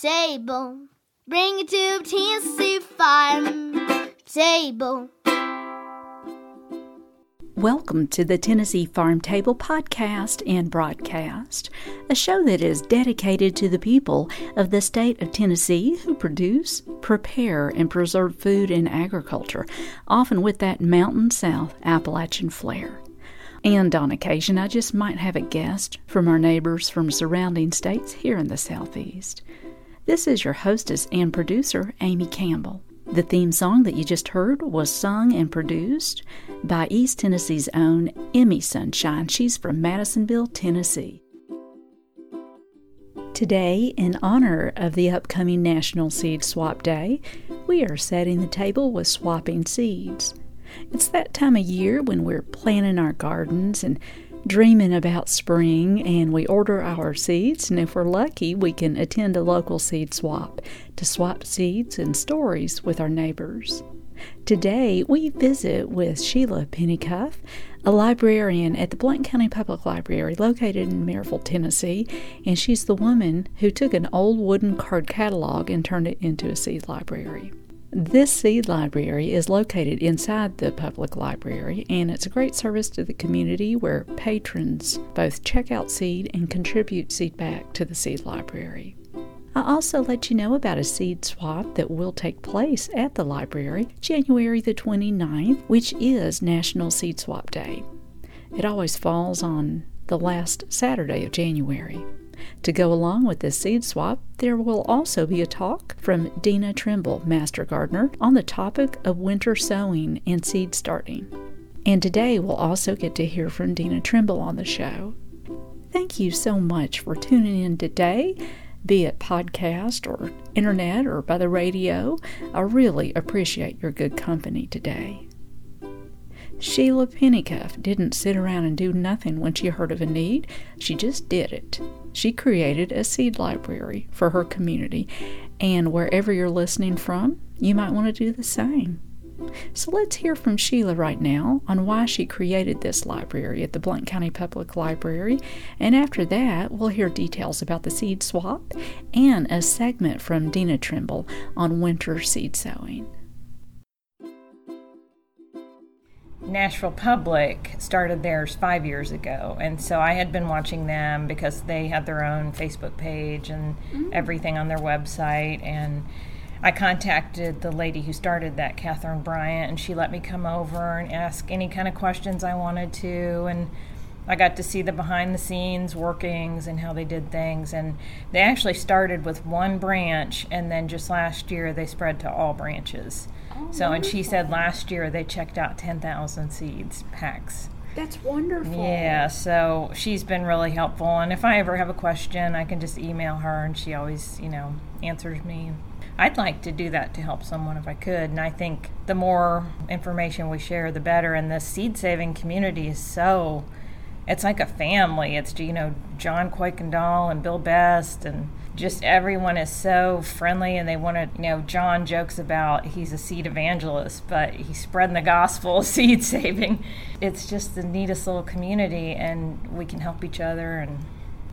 table. Bring it to Tennessee farm table. Welcome to the Tennessee Farm Table podcast and broadcast, a show that is dedicated to the people of the state of Tennessee who produce, prepare, and preserve food and agriculture, often with that Mountain South Appalachian flair. And on occasion, I just might have a guest from our neighbors from surrounding states here in the Southeast. This is your hostess and producer, Amy Campbell. The theme song that you just heard was sung and produced by East Tennessee's own Emmy Sunshine. She's from Madisonville, Tennessee. Today, in honor of the upcoming National Seed Swap Day, we are setting the table with swapping seeds. It's that time of year when we're planting our gardens and dreaming about spring, and we order our seeds, and if we're lucky, we can attend a local seed swap to swap seeds and stories with our neighbors. Today, we visit with Sheila Pennycuff, a librarian at the Blount County Public Library located in Maryville, Tennessee, and she's the woman who took an old wooden card catalog and turned it into a seed library. This seed library is located inside the public library, and it's a great service to the community where patrons both check out seed and contribute seed back to the seed library. I also let you know about a seed swap that will take place at the library January the 29th, which is National Seed Swap Day. It always falls on the last Saturday of January. To go along with this seed swap, there will also be a talk from Dina Trimble, Master Gardener, on the topic of winter sowing and seed starting. And today we'll also get to hear from Dina Trimble on the show. Thank you so much for tuning in today, be it podcast or internet or by the radio. I really appreciate your good company today. Sheila Pennycuff didn't sit around and do nothing when she heard of a need. She just did it. She created a seed library for her community, and wherever you're listening from, you might want to do the same. So let's hear from Sheila right now on why she created this library at the Blount County Public Library, and after that, we'll hear details about the seed swap and a segment from Dina Trimble on winter seed sowing. Nashville Public started theirs five years ago, and so I had been watching them because they had their own Facebook page and mm-hmm. everything on their website. And I contacted the lady who started that, Catherine Bryant, and she let me come over and ask any kind of questions I wanted to. And I got to see the behind the scenes workings and how they did things. And they actually started with one branch, and then just last year they spread to all branches. Oh, so, and she said last year they checked out 10,000 seeds packs. That's wonderful. Yeah, so she's been really helpful. And if I ever have a question, I can just email her, and she always, you know, answers me. I'd like to do that to help someone if I could. And I think the more information we share, the better. And the seed saving community is so, it's like a family. It's, you know, John Kuykendall and Bill Best and just everyone is so friendly and they want to you know john jokes about he's a seed evangelist but he's spreading the gospel seed saving. It's just the neatest little community and we can help each other and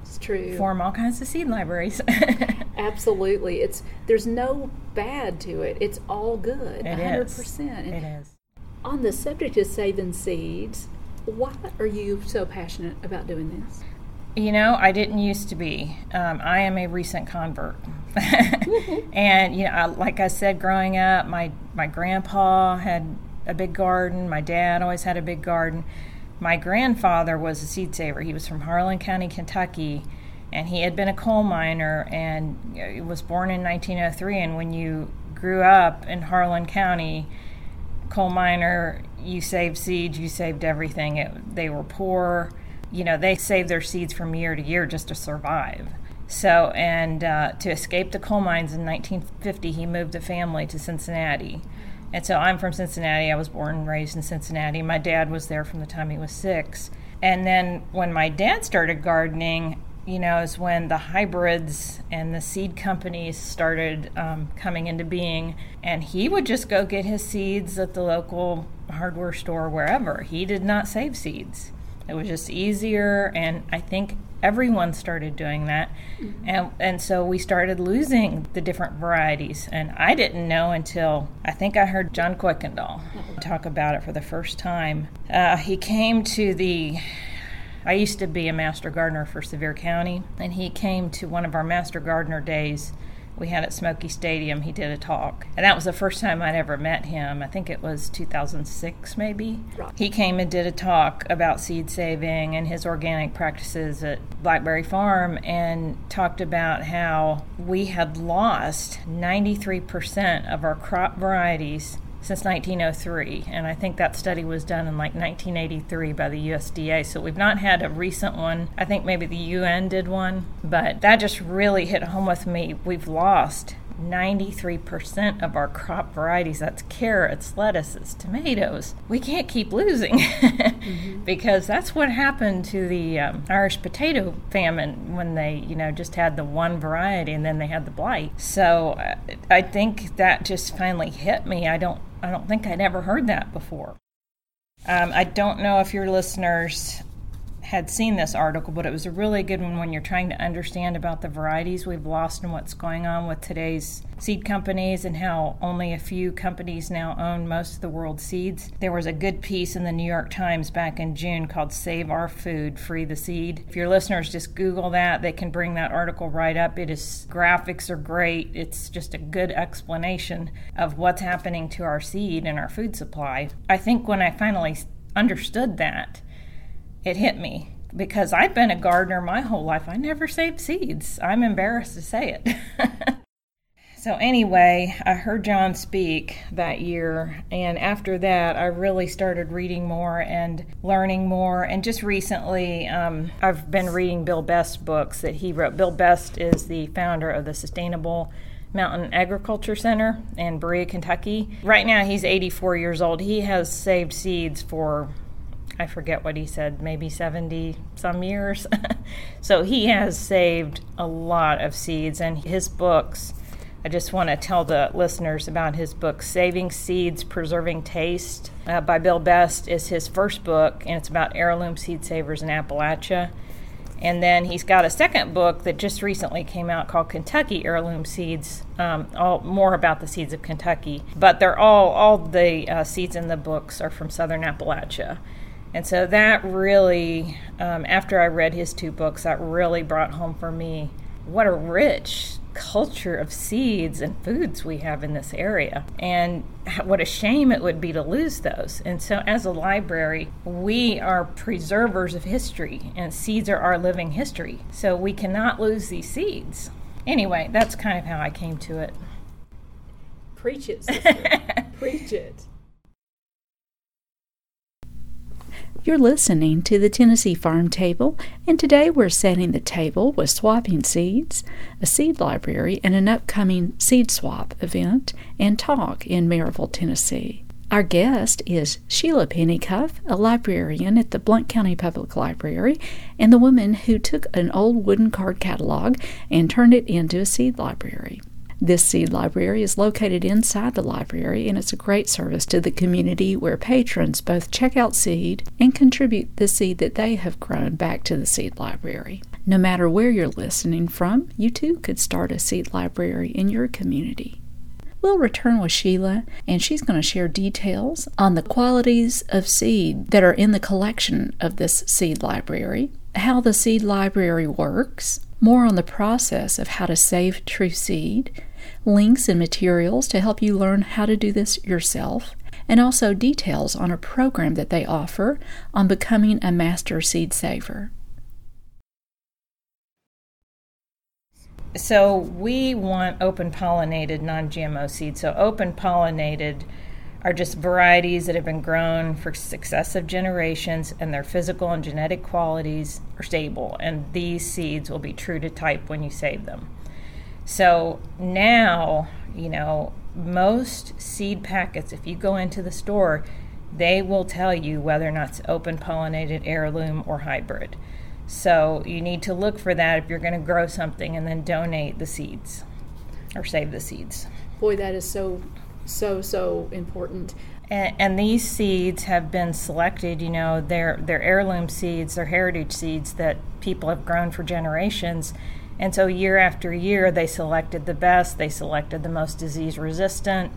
it's true. form all kinds of seed libraries. Absolutely. It's there's no bad to it. It's all good. It 100% is. it is. On the subject of saving seeds why are you so passionate about doing this You know, I didn't used to be. Um, I am a recent convert. and, you know, like I said, growing up, my, my grandpa had a big garden. My dad always had a big garden. My grandfather was a seed saver. He was from Harlan County, Kentucky, and he had been a coal miner and was born in 1903. And when you grew up in Harlan County, coal miner, you saved seeds, you saved everything. It, they were poor. You know, they save their seeds from year to year just to survive. So, and uh, to escape the coal mines in 1950, he moved the family to Cincinnati. And so I'm from Cincinnati. I was born and raised in Cincinnati. My dad was there from the time he was six. And then when my dad started gardening, you know, is when the hybrids and the seed companies started um, coming into being. And he would just go get his seeds at the local hardware store, wherever. He did not save seeds. It was just easier. And I think everyone started doing that. Mm-hmm. And, and so we started losing the different varieties. And I didn't know until I think I heard John Kuykendall talk about it for the first time. Uh, he came to the I used to be a master gardener for Sevier County, and he came to one of our master gardener days we had at Smoky Stadium. He did a talk, and that was the first time I'd ever met him. I think it was 2006, maybe. Right. He came and did a talk about seed saving and his organic practices at Blackberry Farm, and talked about how we had lost 93% of our crop varieties since 1903, and I think that study was done in like 1983 by the USDA. So we've not had a recent one. I think maybe the UN did one, but that just really hit home with me. We've lost 93% of our crop varieties that's carrots, lettuces, tomatoes. We can't keep losing mm-hmm. because that's what happened to the um, Irish potato famine when they, you know, just had the one variety and then they had the blight. So uh, I think that just finally hit me. I don't I don't think I'd ever heard that before. Um, I don't know if your listeners had seen this article, but it was a really good one when you're trying to understand about the varieties we've lost and what's going on with today's seed companies and how only a few companies now own most of the world's seeds. There was a good piece in the New York Times back in June called Save Our Food, Free the Seed. If your listeners just Google that, they can bring that article right up. It is graphics are great. It's just a good explanation of what's happening to our seed and our food supply. I think when I finally understood that, it hit me because I've been a gardener my whole life. I never saved seeds. I'm embarrassed to say it. so, anyway, I heard John speak that year, and after that, I really started reading more and learning more. And just recently, um, I've been reading Bill Best's books that he wrote. Bill Best is the founder of the Sustainable Mountain Agriculture Center in Berea, Kentucky. Right now, he's 84 years old. He has saved seeds for I forget what he said, maybe 70 some years. so he has saved a lot of seeds, and his books. I just want to tell the listeners about his book, Saving Seeds, Preserving Taste, uh, by Bill Best, is his first book, and it's about heirloom seed savers in Appalachia. And then he's got a second book that just recently came out called Kentucky Heirloom Seeds, um, all more about the seeds of Kentucky. But they're all all the uh, seeds in the books are from Southern Appalachia. And so that really, um, after I read his two books, that really brought home for me what a rich culture of seeds and foods we have in this area. And what a shame it would be to lose those. And so, as a library, we are preservers of history, and seeds are our living history. So, we cannot lose these seeds. Anyway, that's kind of how I came to it. Preach it, sister. Preach it. You're listening to the Tennessee Farm Table, and today we're setting the table with swapping seeds, a seed library, and an upcoming seed swap event and talk in Maryville, Tennessee. Our guest is Sheila Pennycuff, a librarian at the Blount County Public Library, and the woman who took an old wooden card catalog and turned it into a seed library. This seed library is located inside the library and it's a great service to the community where patrons both check out seed and contribute the seed that they have grown back to the seed library. No matter where you're listening from, you too could start a seed library in your community. We'll return with Sheila, and she's going to share details on the qualities of seed that are in the collection of this seed library, how the seed library works, more on the process of how to save true seed, links and materials to help you learn how to do this yourself, and also details on a program that they offer on becoming a master seed saver. So, we want open pollinated non GMO seeds. So, open pollinated are just varieties that have been grown for successive generations and their physical and genetic qualities are stable and these seeds will be true to type when you save them. So now, you know, most seed packets if you go into the store, they will tell you whether or not it's open pollinated heirloom or hybrid. So you need to look for that if you're going to grow something and then donate the seeds or save the seeds. Boy, that is so so so important. And, and, these seeds have been selected. You know, they're they're heirloom seeds, they're heritage seeds that people have grown for generations. And so year after year, they selected the best. They selected the most disease resistant.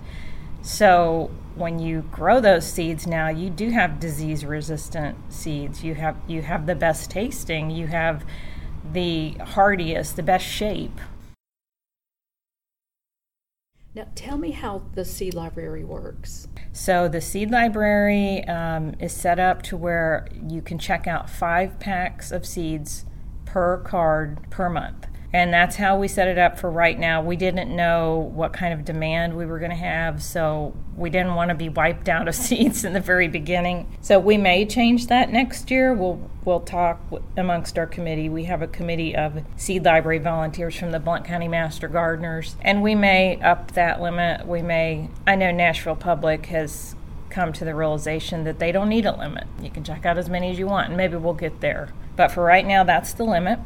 So when you grow those seeds now, you do have disease resistant seeds. You have you have the best tasting. You have the hardiest, the best shape. Now, tell me how the seed library works. So, the seed library um, is set up to where you can check out five packs of seeds per card per month. And that's how we set it up for right now. We didn't know what kind of demand we were going to have, so we didn't want to be wiped out of seeds in the very beginning. So we may change that next year. We'll we'll talk amongst our committee. We have a committee of seed library volunteers from the Blount County Master Gardeners, and we may up that limit. We may. I know Nashville Public has come to the realization that they don't need a limit. You can check out as many as you want, and maybe we'll get there. But for right now, that's the limit.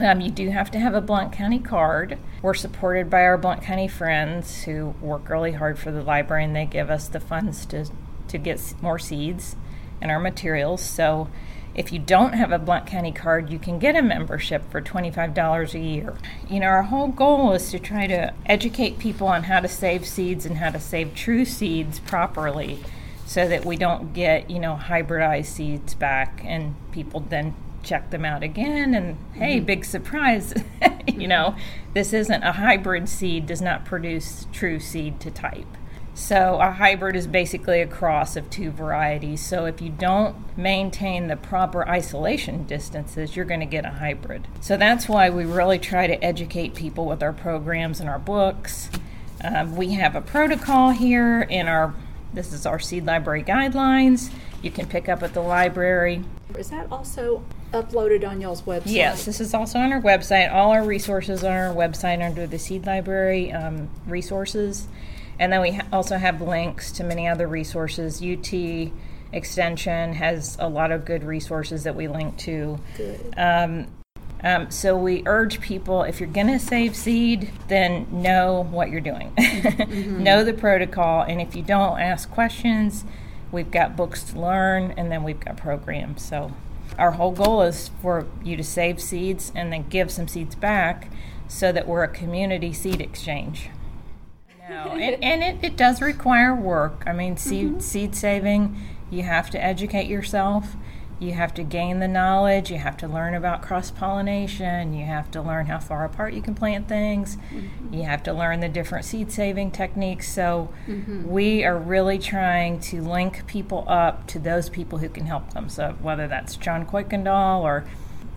Um, you do have to have a Blount County card. We're supported by our Blount County friends who work really hard for the library and they give us the funds to, to get more seeds and our materials. So if you don't have a Blount County card, you can get a membership for $25 a year. You know, our whole goal is to try to educate people on how to save seeds and how to save true seeds properly so that we don't get, you know, hybridized seeds back and people then check them out again and hey mm-hmm. big surprise you know this isn't a hybrid seed does not produce true seed to type. So a hybrid is basically a cross of two varieties. So if you don't maintain the proper isolation distances you're going to get a hybrid. So that's why we really try to educate people with our programs and our books. Um, we have a protocol here in our this is our seed library guidelines. You can pick up at the library. Is that also uploaded on y'all's website? Yes, this is also on our website. All our resources are on our website under the Seed Library um, resources. And then we ha- also have links to many other resources. UT Extension has a lot of good resources that we link to. Good. Um, um, so we urge people if you're going to save seed, then know what you're doing, mm-hmm. know the protocol, and if you don't, ask questions. We've got books to learn, and then we've got programs. So our whole goal is for you to save seeds and then give some seeds back so that we're a community seed exchange. No, and, and it, it does require work. I mean, seed, mm-hmm. seed saving, you have to educate yourself you have to gain the knowledge, you have to learn about cross pollination, you have to learn how far apart you can plant things, mm-hmm. you have to learn the different seed saving techniques. So, mm-hmm. we are really trying to link people up to those people who can help them. So, whether that's John Kuykendall or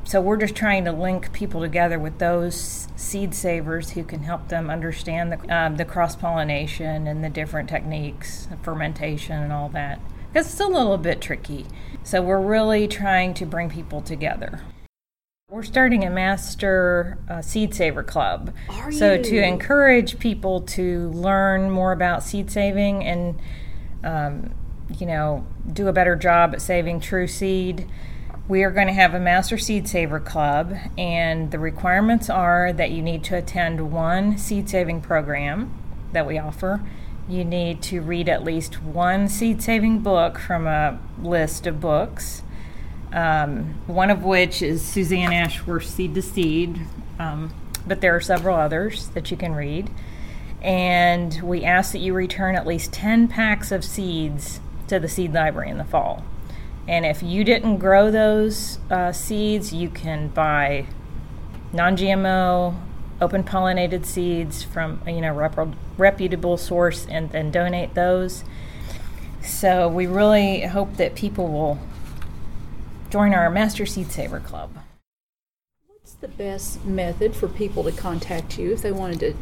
so we're just trying to link people together with those seed savers who can help them understand the, um, the cross pollination and the different techniques, fermentation, and all that. Because it's a little bit tricky. So we're really trying to bring people together. We're starting a master uh, seed saver club. Are so you? to encourage people to learn more about seed saving and um, you know do a better job at saving true seed. We are going to have a Master Seed Saver Club, and the requirements are that you need to attend one seed saving program that we offer you need to read at least one seed saving book from a list of books, um, one of which is Suzanne Ashworth's Seed to Seed, um, but there are several others that you can read. And we ask that you return at least 10 packs of seeds to the seed library in the fall. And if you didn't grow those uh, seeds, you can buy non GMO, open pollinated seeds from you know rep- reputable source and then donate those. So we really hope that people will join our Master Seed Saver Club. What's the best method for people to contact you if they wanted to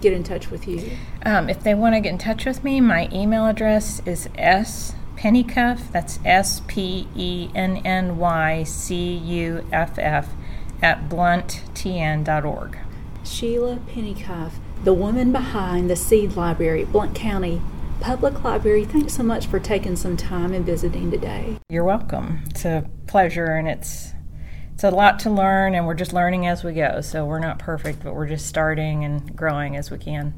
get in touch with you? Um, if they want to get in touch with me, my email address is s pennycuff. That's S P E N N Y C U F F at blunttn.org. Sheila Pennycuff, the woman behind the Seed Library, Blount County Public Library. Thanks so much for taking some time and visiting today. You're welcome. It's a pleasure, and it's it's a lot to learn, and we're just learning as we go. So we're not perfect, but we're just starting and growing as we can.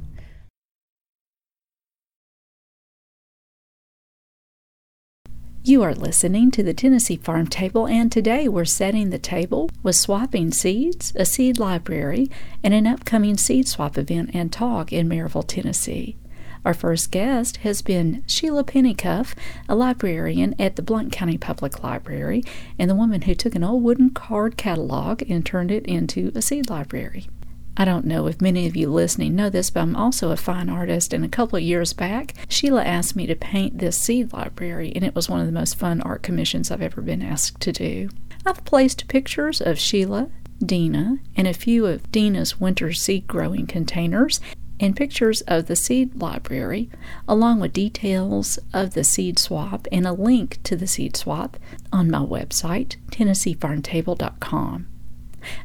You are listening to the Tennessee Farm Table, and today we're setting the table with swapping seeds, a seed library, and an upcoming seed swap event and talk in Maryville, Tennessee. Our first guest has been Sheila Pennycuff, a librarian at the Blount County Public Library, and the woman who took an old wooden card catalog and turned it into a seed library. I don't know if many of you listening know this, but I'm also a fine artist, and a couple of years back, Sheila asked me to paint this seed library, and it was one of the most fun art commissions I've ever been asked to do. I've placed pictures of Sheila, Dina, and a few of Dina's winter seed growing containers, and pictures of the seed library, along with details of the seed swap and a link to the seed swap on my website, TennesseeFarmTable.com.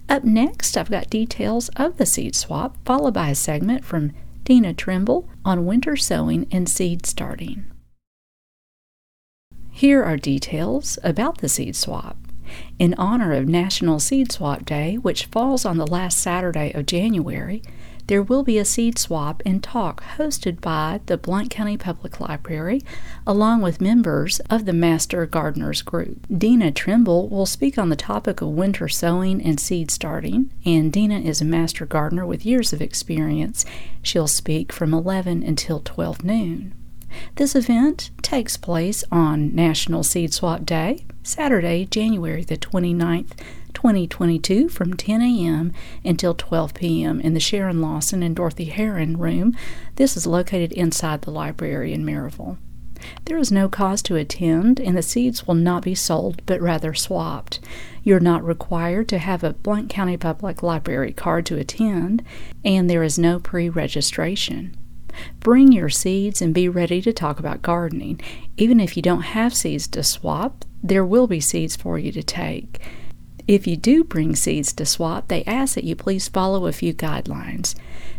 Up next, I've got details of the seed swap, followed by a segment from Dina Trimble on winter sowing and seed starting. Here are details about the seed swap. In honor of National Seed Swap Day, which falls on the last Saturday of January, there will be a seed swap and talk hosted by the Blount County Public Library, along with members of the Master Gardeners Group. Dina Trimble will speak on the topic of winter sowing and seed starting, and Dina is a master gardener with years of experience. She'll speak from 11 until 12 noon. This event takes place on National Seed Swap Day, Saturday, January the 29th, 2022 from 10 a.m. until 12 p.m. in the Sharon Lawson and Dorothy Heron room. This is located inside the library in Maryville. There is no cost to attend, and the seeds will not be sold, but rather swapped. You're not required to have a Blount County Public Library card to attend, and there is no pre registration. Bring your seeds and be ready to talk about gardening. Even if you don't have seeds to swap, there will be seeds for you to take. If you do bring seeds to swap, they ask that you please follow a few guidelines.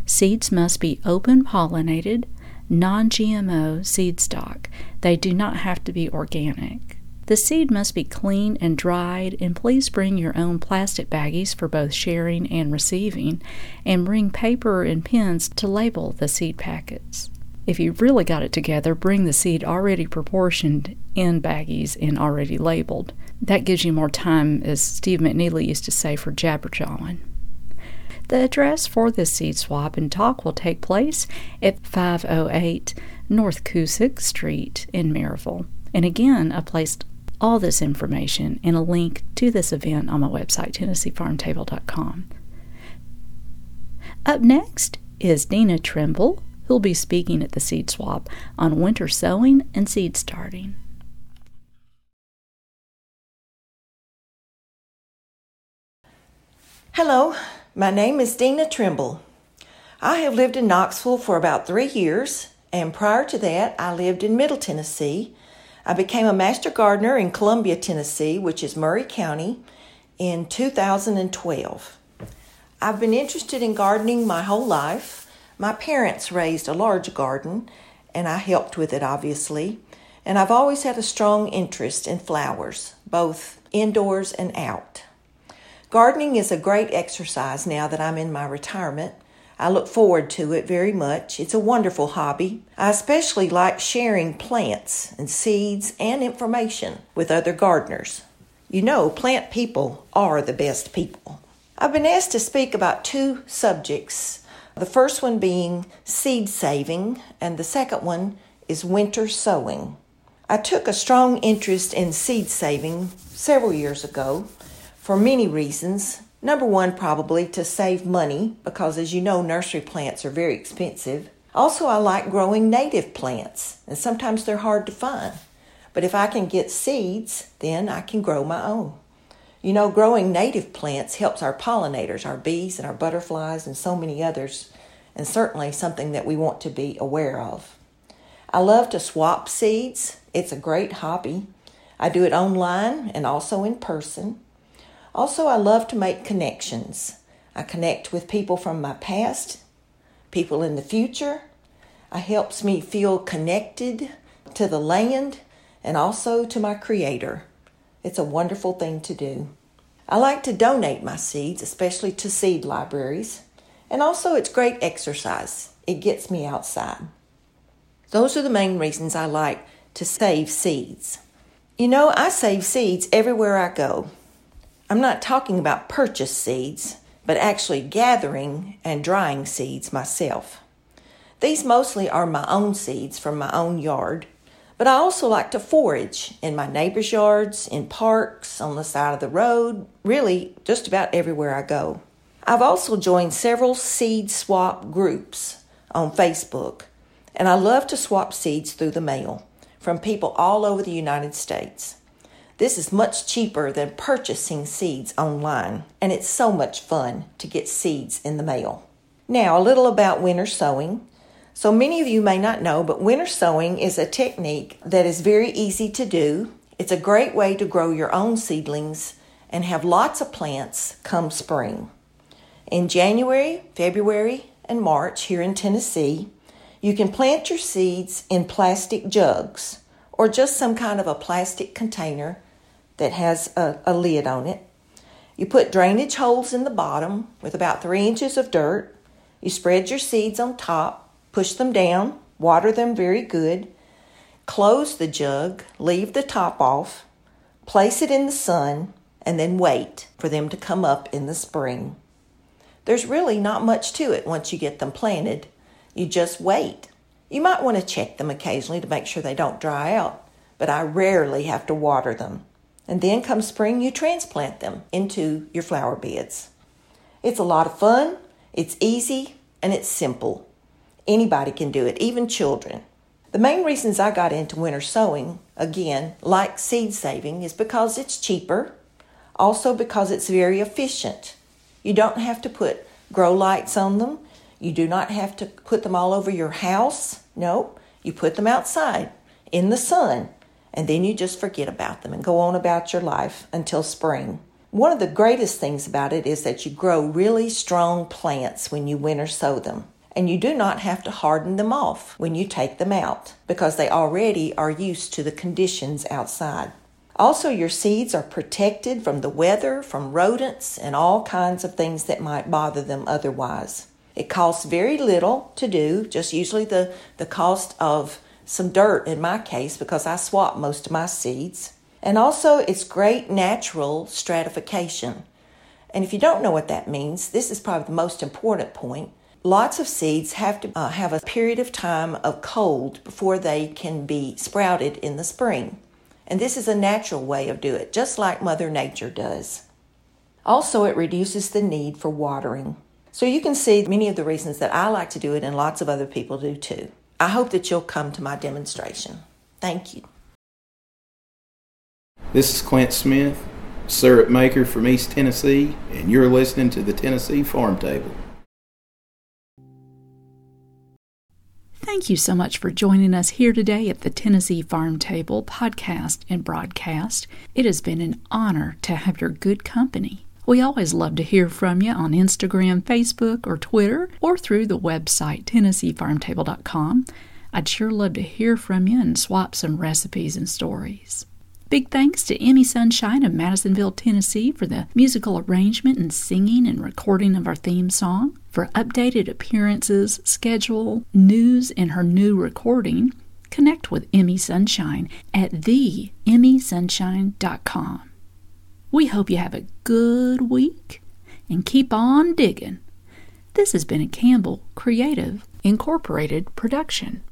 Seeds must be open pollinated, non GMO seed stock. They do not have to be organic. The seed must be clean and dried, and please bring your own plastic baggies for both sharing and receiving, and bring paper and pens to label the seed packets. If you've really got it together, bring the seed already proportioned in baggies and already labeled. That gives you more time, as Steve McNeely used to say, for jabberjawing. The address for this seed swap and talk will take place at 508 North Cusick Street in Maryville. And again, I placed all this information and a link to this event on my website, TennesseeFarmTable.com. Up next is Dina Trimble who'll be speaking at the seed swap on winter sowing and seed starting. Hello, my name is Dina Trimble. I have lived in Knoxville for about three years, and prior to that, I lived in Middle Tennessee. I became a master gardener in Columbia, Tennessee, which is Maury County, in 2012. I've been interested in gardening my whole life. My parents raised a large garden, and I helped with it, obviously. And I've always had a strong interest in flowers, both indoors and out. Gardening is a great exercise now that I'm in my retirement. I look forward to it very much. It's a wonderful hobby. I especially like sharing plants and seeds and information with other gardeners. You know, plant people are the best people. I've been asked to speak about two subjects the first one being seed saving, and the second one is winter sowing. I took a strong interest in seed saving several years ago for many reasons. Number one, probably to save money, because as you know, nursery plants are very expensive. Also, I like growing native plants, and sometimes they're hard to find. But if I can get seeds, then I can grow my own. You know, growing native plants helps our pollinators, our bees and our butterflies, and so many others, and certainly something that we want to be aware of. I love to swap seeds, it's a great hobby. I do it online and also in person. Also, I love to make connections. I connect with people from my past, people in the future. It helps me feel connected to the land and also to my Creator. It's a wonderful thing to do. I like to donate my seeds, especially to seed libraries, and also it's great exercise. It gets me outside. Those are the main reasons I like to save seeds. You know, I save seeds everywhere I go. I'm not talking about purchased seeds, but actually gathering and drying seeds myself. These mostly are my own seeds from my own yard but I also like to forage in my neighbors' yards, in parks, on the side of the road, really just about everywhere I go. I've also joined several seed swap groups on Facebook, and I love to swap seeds through the mail from people all over the United States. This is much cheaper than purchasing seeds online, and it's so much fun to get seeds in the mail. Now, a little about winter sowing. So many of you may not know, but winter sowing is a technique that is very easy to do. It's a great way to grow your own seedlings and have lots of plants come spring. In January, February, and March here in Tennessee, you can plant your seeds in plastic jugs or just some kind of a plastic container that has a, a lid on it. You put drainage holes in the bottom with about three inches of dirt. You spread your seeds on top Push them down, water them very good, close the jug, leave the top off, place it in the sun, and then wait for them to come up in the spring. There's really not much to it once you get them planted. You just wait. You might want to check them occasionally to make sure they don't dry out, but I rarely have to water them. And then come spring, you transplant them into your flower beds. It's a lot of fun, it's easy, and it's simple. Anybody can do it, even children. The main reasons I got into winter sowing, again, like seed saving, is because it's cheaper, also because it's very efficient. You don't have to put grow lights on them. You do not have to put them all over your house. Nope. You put them outside in the sun, and then you just forget about them and go on about your life until spring. One of the greatest things about it is that you grow really strong plants when you winter sow them and you do not have to harden them off when you take them out because they already are used to the conditions outside. Also, your seeds are protected from the weather, from rodents, and all kinds of things that might bother them otherwise. It costs very little to do, just usually the, the cost of some dirt in my case because I swap most of my seeds. And also, it's great natural stratification. And if you don't know what that means, this is probably the most important point. Lots of seeds have to uh, have a period of time of cold before they can be sprouted in the spring. And this is a natural way of doing it, just like Mother Nature does. Also, it reduces the need for watering. So you can see many of the reasons that I like to do it and lots of other people do too. I hope that you'll come to my demonstration. Thank you. This is Clint Smith, syrup maker from East Tennessee, and you're listening to the Tennessee Farm Table. Thank you so much for joining us here today at the Tennessee Farm Table podcast and broadcast. It has been an honor to have your good company. We always love to hear from you on Instagram, Facebook, or Twitter, or through the website TennesseeFarmTable.com. I'd sure love to hear from you and swap some recipes and stories. Big thanks to Emmy Sunshine of Madisonville, Tennessee for the musical arrangement and singing and recording of our theme song. For updated appearances, schedule, news, and her new recording, connect with Emmy Sunshine at theemmysunshine.com. We hope you have a good week and keep on digging. This has been a Campbell Creative Incorporated production.